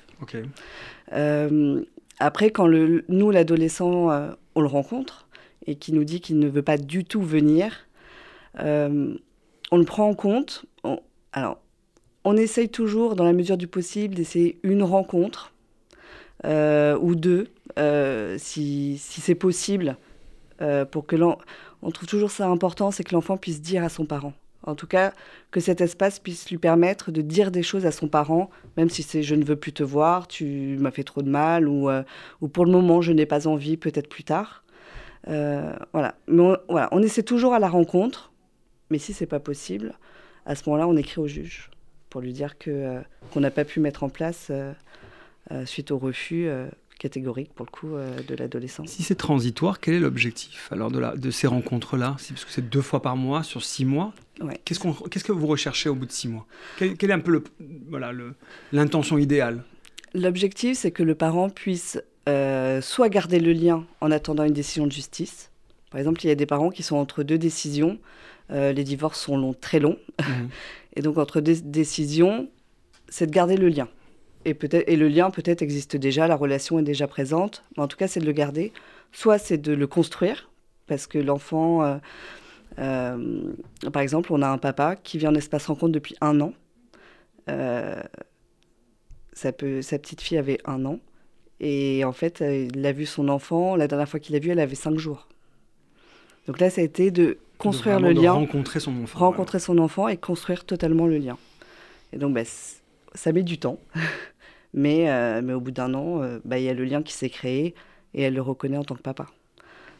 Euh, après, quand le, nous, l'adolescent, euh, on le rencontre et qui nous dit qu'il ne veut pas du tout venir, euh, on le prend en compte. On- alors, on essaye toujours, dans la mesure du possible, d'essayer une rencontre euh, ou deux, euh, si, si c'est possible, euh, pour que l'en... On trouve toujours ça important, c'est que l'enfant puisse dire à son parent. En tout cas, que cet espace puisse lui permettre de dire des choses à son parent, même si c'est je ne veux plus te voir, tu m'as fait trop de mal, ou, euh, ou pour le moment je n'ai pas envie, peut-être plus tard. Euh, voilà. Mais on, voilà, on essaie toujours à la rencontre, mais si c'est pas possible, à ce moment-là, on écrit au juge. pour lui dire qu'on n'a pas pu mettre en place suite au refus catégorique pour le coup de l'adolescent. Si c'est transitoire, quel est l'objectif alors de, la, de ces rencontres-là? Parce que c'est deux fois par mois sur six mois. Qu'est-ce, qu'on, qu'est-ce que vous recherchez au bout de six mois? Quelle, est un peu le, voilà, le, l'intention idéale? L'objectif, c'est que le parent puisse soit garder le lien en attendant une décision de justice, par exemple, il y a des parents qui sont entre deux décisions. Euh, les divorces sont longs, très longs. Mhm. Et donc, entre deux décisions, c'est de garder le lien. Et, peut-être, et le lien, peut-être, existe déjà, la relation est déjà présente. Mais en tout cas, c'est de le garder. Soit c'est de le construire, parce que l'enfant. Euh, euh, par exemple, on a un papa qui vient en espace rencontre depuis un an. sa petite fille avait un an. Et en fait, il a vu son enfant. La dernière fois qu'il l'a vu, elle avait cinq jours. Donc là, ça a été de construire le lien. rencontrer son enfant. Rencontrer son enfant et construire totalement le lien. Et donc, bah, ça met du temps. mais, euh, mais au bout d'un an, euh, bah, il y a le lien qui s'est créé et elle le reconnaît en tant que papa.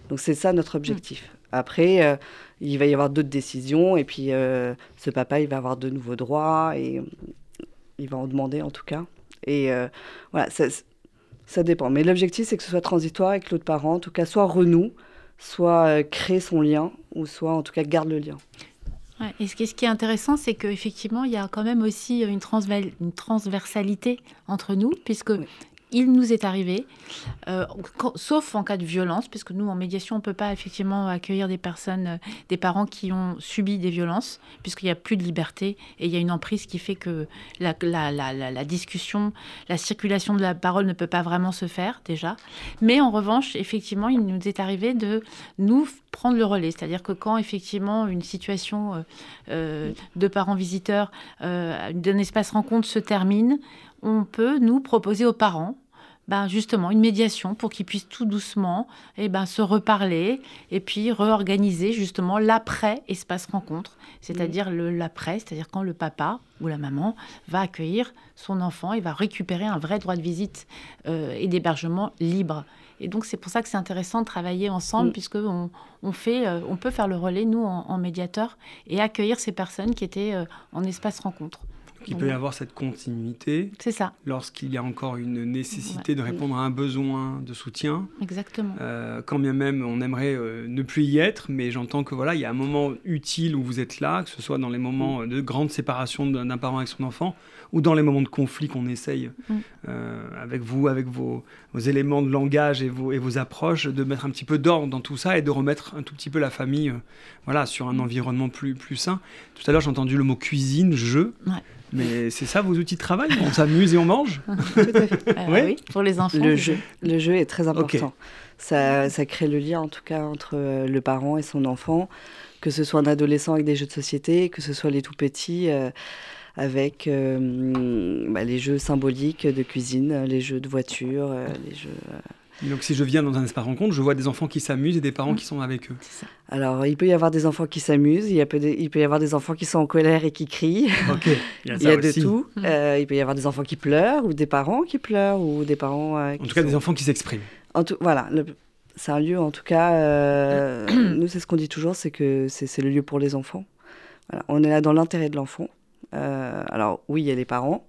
Donc c'est ça notre objectif. Après, euh, il va y avoir d'autres décisions et puis ce papa, il va avoir de nouveaux droits et il va en demander en tout cas. Et voilà, ça, ça dépend. Mais l'objectif, c'est que ce soit transitoire et que l'autre parent, en tout cas, soit renoue soit crée son lien, ou soit en tout cas garde le lien. Et ce qui, est, intéressant, c'est qu'effectivement, il y a quand même aussi une, transversalité entre nous, puisque il nous est arrivé, euh, sauf en cas de violence, puisque nous, en médiation, on ne peut pas effectivement accueillir des personnes, euh, des parents qui ont subi des violences, puisqu'il n'y a plus de liberté et il y a une emprise qui fait que la, discussion, la circulation de la parole ne peut pas vraiment se faire déjà. Mais en revanche, effectivement, il nous est arrivé de nous prendre le relais, c'est-à-dire que quand effectivement une situation euh, de parents visiteurs d'un espace rencontre se termine, on peut nous proposer aux parents ben justement une médiation pour qu'ils puissent tout doucement et eh ben, se reparler et puis réorganiser justement l'après espace rencontre, c'est-à-dire le l'après, c'est-à-dire quand le papa ou la maman va accueillir son enfant et va récupérer un vrai droit de visite euh, et d'hébergement libre. Et donc c'est pour ça que c'est intéressant de travailler ensemble puisque on, fait, euh, on peut faire le relais nous en, médiateur et accueillir ces personnes qui étaient euh, en espace rencontre. Il peut y avoir cette continuité. C'est ça. Lorsqu'il y a encore une nécessité de répondre à un besoin de soutien. Exactement. Euh, quand bien même on aimerait euh, ne plus y être, mais j'entends que voilà, il y a un moment utile où vous êtes là, que ce soit dans les moments mm. de grande séparation d'un parent avec son enfant, ou dans les moments de conflit qu'on essaye mm. euh, avec vous, avec vos, éléments de langage et vos, et vos approches, de mettre un petit peu d'ordre dans tout ça et de remettre un tout petit peu la famille, voilà, sur un mm. environnement plus plus sain. Tout à l'heure, j'ai entendu le mot cuisine, jeu. Ouais. Mais c'est ça vos outils de travail? On s'amuse et on mange? Ah oui, pour les enfants. Le jeu, le jeu est très important. Ça, ça, crée le lien, en tout cas, entre euh, le parent et son enfant, que ce soit un adolescent avec des jeux de société, que ce soit les tout petits. Euh, avec euh, bah, les jeux symboliques de cuisine, les jeux de voiture, les jeux donc si je viens dans un espace rencontre, je vois des enfants qui s'amusent et des parents qui sont avec eux. Alors il peut y avoir des enfants qui s'amusent, il, peut il peut y avoir des enfants qui sont en colère et qui crient. Ok, il y a, de tout. Mm. Euh, il peut y avoir des enfants qui pleurent ou des parents qui pleurent ou des parents. Euh, en tout cas, des enfants qui s'expriment. En tout, voilà, c'est un lieu en tout cas. Euh, nous, c'est ce qu'on dit toujours, c'est que c'est le lieu pour les enfants. On est là dans l'intérêt de l'enfant. Alors oui, il y a les parents,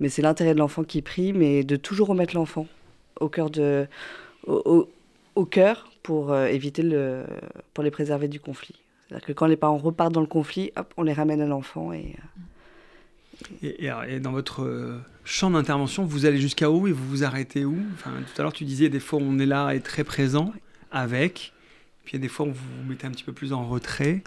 mais c'est l'intérêt de l'enfant qui prime et de toujours remettre l'enfant au cœur de, au, au, cœur pour euh, éviter le, pour les préserver du conflit. C'est-à-dire que quand les parents repartent dans le conflit, hop, on les ramène à l'enfant et, euh, et, et, dans votre euh, champ d'intervention, vous allez jusqu'à où et vous vous arrêtez où? Enfin, Tout à l'heure, tu disais des fois on est là et très présent avec, puis il y a des fois où vous vous mettez un petit peu plus en retrait.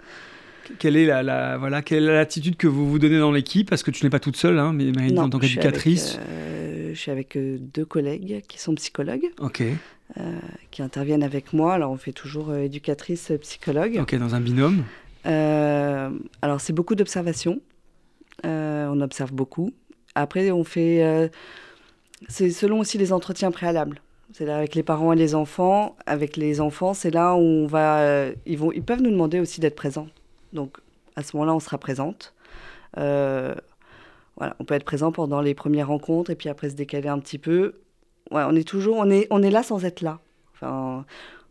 Quelle est la, voilà, quelle est l'attitude que vous vous donnez dans l'équipe? Parce que tu n'es pas toute seule, hein, mais Marie, en tant qu'éducatrice. Euh, je suis avec euh, deux collègues qui sont psychologues. Ok. Euh, qui interviennent avec moi. Alors, on fait toujours éducatrice, psychologue. Ok, dans un binôme. alors, c'est beaucoup d'observation. on observe beaucoup. Après, on fait. c'est selon aussi les entretiens préalables. C'est avec les parents et les enfants. Avec les enfants, c'est là où on va. ils, vont, ils peuvent nous demander aussi d'être présents. Donc à ce moment-là, on sera présente. Euh, voilà, on peut être présent pendant les premières rencontres et puis après se décaler un petit peu. Ouais, on est toujours, on est, on est là sans être là. Enfin,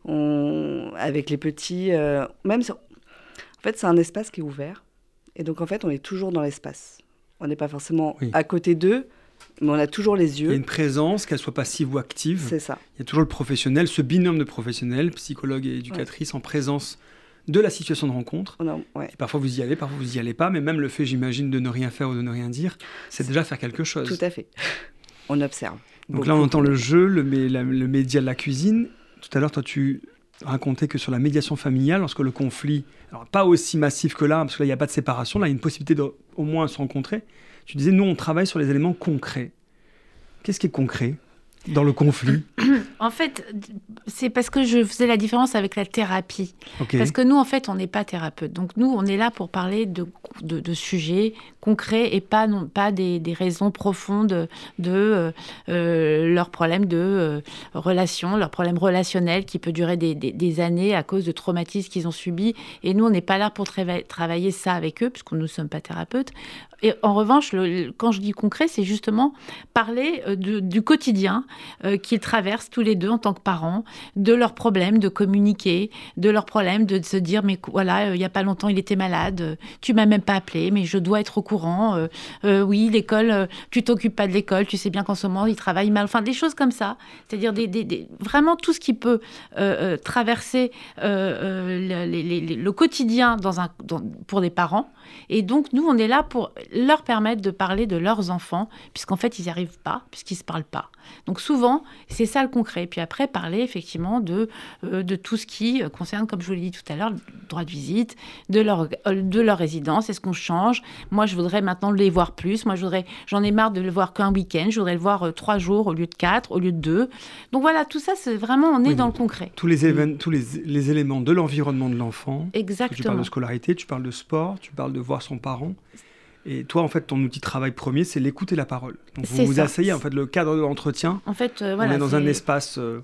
on, avec les petits, euh, même en fait, c'est un espace qui est ouvert et donc en fait, on est toujours dans l'espace. On n'est pas forcément à côté d'eux, mais on a toujours les yeux. Il y a une présence, qu'elle soit passive ou active. C'est ça. Il y a toujours le professionnel, ce binôme de professionnels, psychologue et éducatrice, en présence de la situation de rencontre. parfois vous y allez, parfois vous y allez pas, mais même le fait, j'imagine, de ne rien faire ou de ne rien dire, c'est déjà faire quelque chose. Tout à fait. On observe. Donc là, on entend le jeu, le, le média de la cuisine. Tout à l'heure, toi, tu racontais que sur la médiation familiale, lorsque le conflit, alors pas aussi massif que là, parce que là, il n'y a pas de séparation, là, il y a une possibilité de au moins se rencontrer. Tu disais, nous, on travaille sur les éléments concrets. Qu'est-ce qui est concret? Dans le conflit En fait, c'est parce que je faisais la différence avec la thérapie. Parce que nous, en fait, on n'est pas thérapeute. Donc nous, on est là pour parler de, de, sujets concrets et pas, non, pas des, des raisons profondes de euh, euh, leurs problèmes de euh, relation, leurs problèmes relationnels qui peut durer des, des, années à cause de traumatismes qu'ils ont subis. Et nous, on n'est pas là pour travailler ça avec eux, puisque nous ne sommes pas thérapeutes. Et en revanche, quand je dis concret, c'est justement parler du quotidien qu'ils traversent tous les deux en tant que parents, de leurs problèmes de communiquer, de leurs problèmes de se dire mais voilà, il n'y a pas longtemps il était malade, tu m'as même pas appelé, mais je dois être au courant. Euh, euh, oui, l'école, euh, tu t'occupes pas de l'école, tu sais bien qu'en ce moment il travaille mal. Enfin, des choses comme ça. C'est-à-dire vraiment tout ce qui peut traverser le quotidien pour des parents. Et donc, nous, on est là pour leur permettre de parler de leurs enfants, puisqu'en fait, ils n'y arrivent pas, puisqu'ils ne se parlent pas. Donc, souvent, c'est ça le concret. Puis après, parler effectivement de, de tout ce qui concerne, comme je vous l'ai dit tout à l'heure, le droit de visite, de leur, de leur résidence, est-ce qu'on change? Moi, je voudrais maintenant les voir plus. Moi, je voudrais, j'en ai marre de le voir qu'un week-end. Je voudrais le voir euh, trois jours au lieu de quatre, au lieu de deux. Donc voilà, tout ça, c'est vraiment, on est dans le concret. Tous les, événements, tous les, les, éléments de l'environnement de l'enfant. Exactement. Tu parles de scolarité, tu parles de sport, tu parles de voir son parent. Et toi, en fait, ton outil de travail premier, c'est l'écoute et la parole. Donc, vous vous asseyez, en fait, le cadre de l'entretien. En fait, euh, voilà, on est dans un espace euh,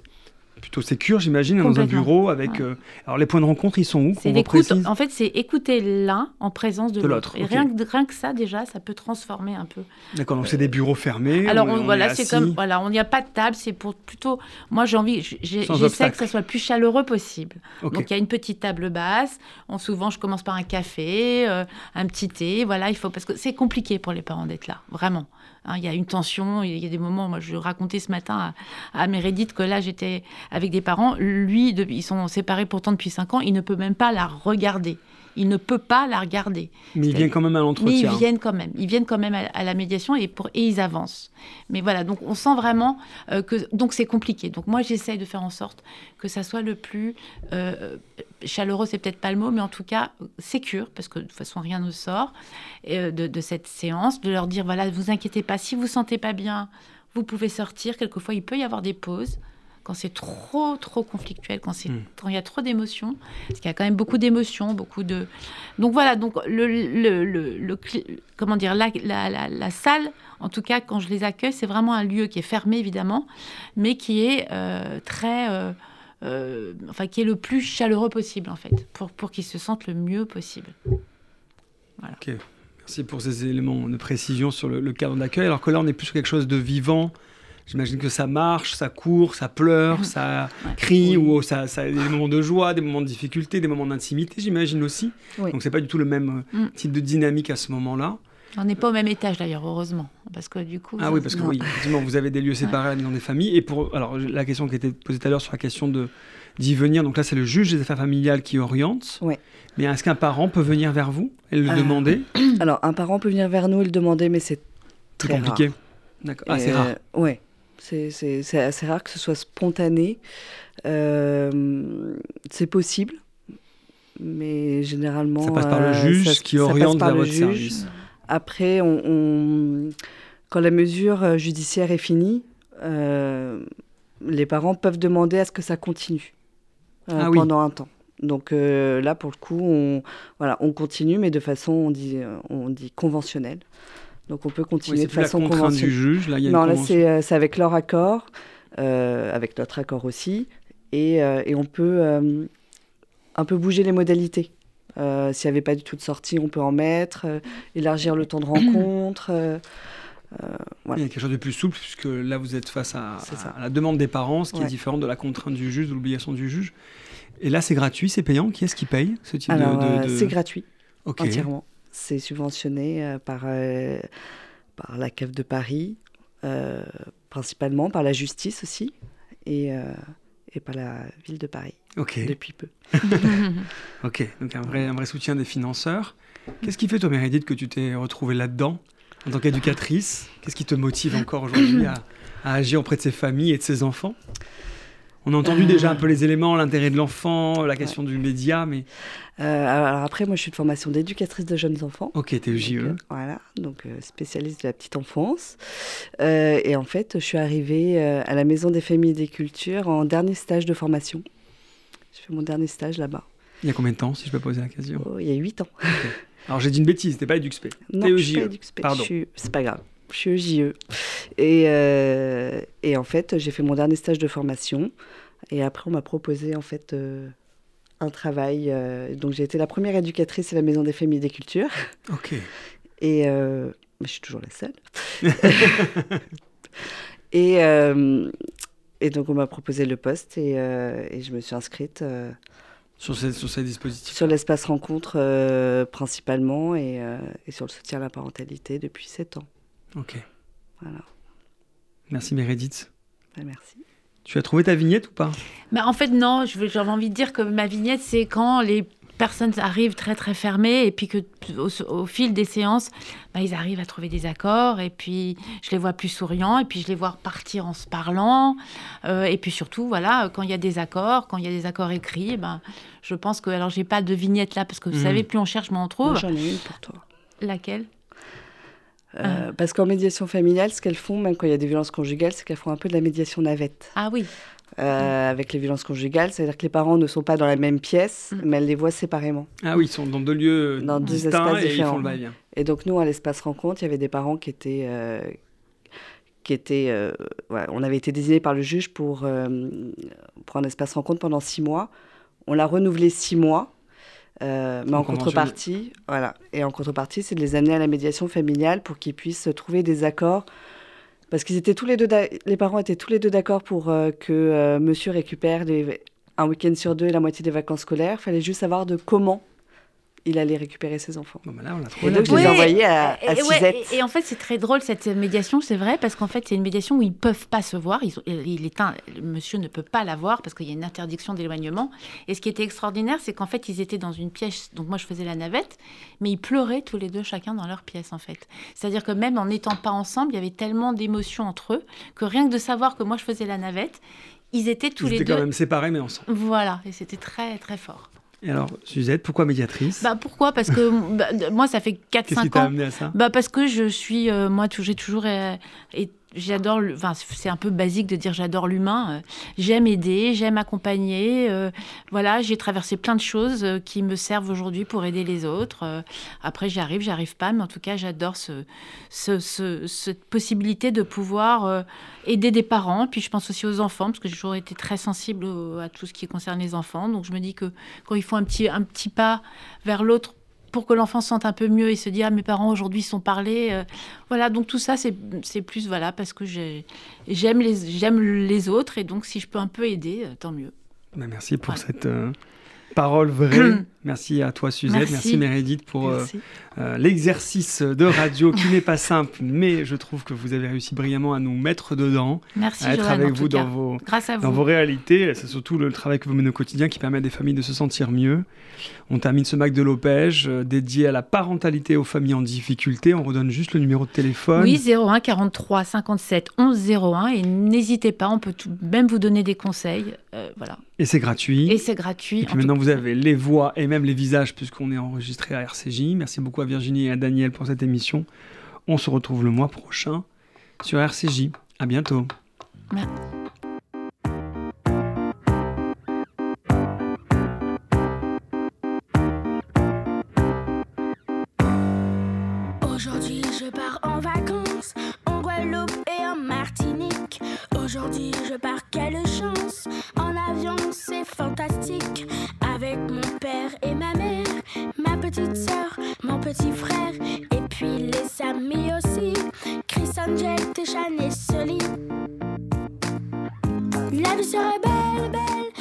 plutôt sécure, j'imagine, dans un bureau avec. Euh, alors les points de rencontre, ils sont où C'est l'écoute. En fait, c'est écouter l'un en présence de, l'autre. Et rien, que, rien que ça, déjà, ça peut transformer un peu. D'accord. Donc c'est des bureaux fermés. Alors voilà, c'est comme voilà, on n'y a pas de table. C'est pour plutôt. Moi, j'ai envie. J'essaie que ça soit le plus chaleureux possible. Donc il y a une petite table basse. On, souvent, je commence par un café, euh, un petit thé. Voilà, il faut parce que c'est compliqué pour les parents d'être là, vraiment. Hein, il y a une tension, il y a des moments, moi je racontais ce matin à, à Meredith que là j'étais avec des parents, lui, ils sont séparés pourtant depuis 5 ans, il ne peut même pas la regarder il ne peut pas la regarder. Mais ils viennent quand même à l'entretien. Mais ils viennent quand même. Ils viennent quand même à, la médiation et, pour, et ils avancent. Mais voilà, donc on sent vraiment euh, que donc c'est compliqué. Donc moi j'essaye de faire en sorte que ça soit le plus euh, chaleureux, c'est peut-être pas le mot, mais en tout cas sécure, parce que de toute façon rien ne sort euh, de, de, cette séance, de leur dire voilà, vous inquiétez pas, si vous sentez pas bien, vous pouvez sortir. Quelquefois il peut y avoir des pauses quand c'est trop trop conflictuel, quand c'est hmm. quand il y a trop d'émotions, parce qu'il y a quand même beaucoup d'émotions, beaucoup de donc voilà donc le, le, le, comment dire la, la, la, salle en tout cas quand je les accueille c'est vraiment un lieu qui est fermé évidemment, mais qui est euh, très euh, euh, enfin qui est le plus chaleureux possible en fait pour pour qu'ils se sentent le mieux possible. Voilà. Ok, merci pour ces éléments de précision sur le, cadre d'accueil. Alors que là on est plus sur quelque chose de vivant J'imagine que ça marche, ça court, ça pleure, ça crie, ou ça, ça, a des moments de joie, des moments de difficulté, des moments d'intimité, j'imagine aussi. Donc c'est pas du tout le même euh, mmh. type de dynamique à ce moment-là. On n'est pas au même étage d'ailleurs, heureusement, parce que du coup. Ah oui, parce que oui, effectivement, vous avez des lieux séparés dans des familles. Et pour alors la question qui a été posée tout à l'heure sur la question de d'y venir, donc là c'est le juge des affaires familiales qui oriente. Oui. Mais est-ce qu'un parent peut venir vers vous et le euh, demander? Alors un parent peut venir vers nous et le demander, mais c'est très compliqué. D'accord. Ah, c'est rare. Euh, ouais. C'est assez rare que ce soit spontané. Euh, c'est possible, mais généralement. Ça passe par le euh, juge qui oriente vers votre service. Après, on, quand la mesure judiciaire est finie, euh, les parents peuvent demander à ce que ça continue ah pendant un temps. Donc là, pour le coup, on, voilà, on continue, mais de façon, on dit, on dit conventionnelle. Donc on peut continuer de façon conventionnelle. du juge, là, Non, là euh, c'est avec leur accord, euh, avec notre accord aussi, et, euh, et on peut un peu bouger les modalités. S'il n'y avait pas du tout de sortie, on peut en mettre, élargir le temps de rencontre. voilà. Il y a quelque chose de plus souple, puisque là vous êtes face à, la demande des parents, ce qui est différent de la contrainte du juge, de l'obligation du juge. Et là c'est gratuit, c'est payant Qui est-ce qui paye ce type de, C'est gratuit, entièrement. C'est subventionné par, par la CAF de Paris, principalement par la justice aussi, et, et par la ville de Paris. Depuis peu. ok, donc un vrai, un vrai soutien des financeurs. Qu'est-ce qui fait, toi, Meredith, que tu t'es retrouvée là-dedans en tant qu'éducatrice? Qu'est-ce qui te motive encore aujourd'hui à, agir auprès de ses familles et de ses enfants? On a entendu déjà un peu les éléments, l'intérêt de l'enfant, la question du média, mais... Euh, alors après, moi, je suis de formation d'éducatrice de jeunes enfants. Ok, t'es JE. Euh, voilà, donc euh, spécialiste de la petite enfance. et en fait, je suis arrivée à la Maison des Familles et des Cultures en dernier stage de formation. J'ai fait mon dernier stage là-bas. Il y a combien de temps, si je peux poser la question? Oh, Il y a 8 ans. Alors j'ai dit une bêtise, c'était pas EduxP. Non, je suis pas EduxP. Pardon. C'est pas grave. Je suis JE. Et, euh, et en fait, j'ai fait mon dernier stage de formation. Et après, on m'a proposé en fait euh, un travail. Euh, donc j'ai été la première éducatrice à la Maison des Familles et des Cultures. Ok. Et je suis toujours la seule. et, et donc on m'a proposé le poste et, et, je me suis inscrite. Sur ces, sur ces dispositifs Sur l'espace rencontre euh, principalement et, euh, et, sur le soutien à la parentalité depuis 7 ans. Ok. Voilà. Merci Meredith. Ben, merci. Tu as trouvé ta vignette ou pas? Bah, En fait, non. J'avais envie de dire que ma vignette, c'est quand les personnes arrivent très très fermées et puis que au, fil des séances, bah, ils arrivent à trouver des accords et puis je les vois plus souriants et puis je les vois partir en se parlant euh, et puis surtout voilà quand il y a des accords, quand il y a des accords écrits, ben je pense que alors j'ai pas de vignette là parce que vous mmh. savez plus on cherche moins on trouve. J'en ai une pour toi. Laquelle? Euh, ah. Parce qu'en médiation familiale, ce qu'elles font, même quand il y a des violences conjugales, c'est qu'elles font un peu de la médiation navette. Ah oui. Euh, avec les violences conjugales, c'est-à-dire que les parents ne sont pas dans la même pièce, mm. mais elles les voient séparément. Ah oui, ils sont dans deux lieux dans deux espaces et différents. Ils font le et donc nous, à l'espace rencontre, il y avait des parents qui étaient, euh, qui étaient, euh, on avait été désignés par le juge pour pour un espace rencontre pendant six mois. On l'a renouvelé six mois. mais en contrepartie, voilà. Et en contrepartie, c'est de les amener à la médiation familiale pour qu'ils puissent trouver des accords parce qu'ils étaient tous les deux, les parents étaient tous les deux d'accord pour euh, que euh, monsieur récupère un week-end sur deux et la moitié des vacances scolaires. Fallait juste savoir de comment il allait récupérer ses enfants. Bon, ben là, on a et donc, je les ai envoyés à, à et, et, en fait, c'est très drôle cette médiation, c'est vrai, parce qu'en fait, c'est une médiation où ils ne peuvent pas se voir. Ils, il est un, monsieur ne peut pas la voir parce qu'il y a une interdiction d'éloignement. Et ce qui était extraordinaire, c'est qu'en fait, ils étaient dans une pièce. Donc, moi, je faisais la navette, mais ils pleuraient tous les deux, chacun dans leur pièce, en fait. C'est-à-dire que même en n'étant pas ensemble, il y avait tellement d'émotions entre eux que rien que de savoir que moi, je faisais la navette, ils étaient tous les deux. Ils étaient quand même séparés, mais ensemble. Voilà, et c'était très, très fort. Et alors, Suzette, pourquoi médiatrice? Bah, Pourquoi? Parce que bah, moi, ça fait 4-5 ans. Qu'est-ce qui t'a amené à ça? Bah, Parce que je suis, euh, moi, j'ai toujours euh, j'adore, enfin, c'est un peu basique de dire j'adore l'humain. Euh, j'aime aider, j'aime accompagner. Euh, voilà, j'ai traversé plein de choses euh, qui me servent aujourd'hui pour aider les autres. après, j'y arrive, j'y arrive pas, mais en tout cas, j'adore ce, cette possibilité de pouvoir aider des parents. Puis je pense aussi aux enfants, parce que j'ai toujours été très sensible à tout ce qui concerne les enfants. Donc je me dis que quand ils font un petit, un petit pas vers l'autre pour que l'enfant se sente un peu mieux et se dise ah mes parents aujourd'hui sont parlés euh, voilà donc tout ça c'est plus voilà parce que j'aime les j'aime les autres et donc si je peux un peu aider euh, tant mieux. Bah, merci pour cette euh, parole vraie Merci à toi Suzette, merci, Meredith pour euh, euh, l'exercice de radio qui n'est pas simple, mais je trouve que vous avez réussi brillamment à nous mettre dedans, merci, à être avec vous dans, vos, dans vos réalités. C'est surtout le travail que vous menez au quotidien qui permet à des familles de se sentir mieux. On termine ce Mac de l'Opège euh, dédié à la parentalité aux familles en difficulté. On redonne juste le numéro de téléphone. Oui, 01 43 57 11 01 et n'hésitez pas, on peut tout, même vous donner des conseils. voilà. Et c'est gratuit. Et c'est gratuit. Et puis maintenant, vous avez les voix et même les visages puisqu'on est enregistré à RCJ. Merci beaucoup à Virginie et à Daniel pour cette émission. On se retrouve le mois prochain sur RCJ. À bientôt. Aujourd'hui, je pars en vacances en Guadeloupe et en Martinique. Aujourd'hui, je pars, quelle chance! En avion, c'est fantastique avec mon mon petit frère, et puis les amis aussi, Chris Angel, Téchan et Soli. La vie serait belle, belle.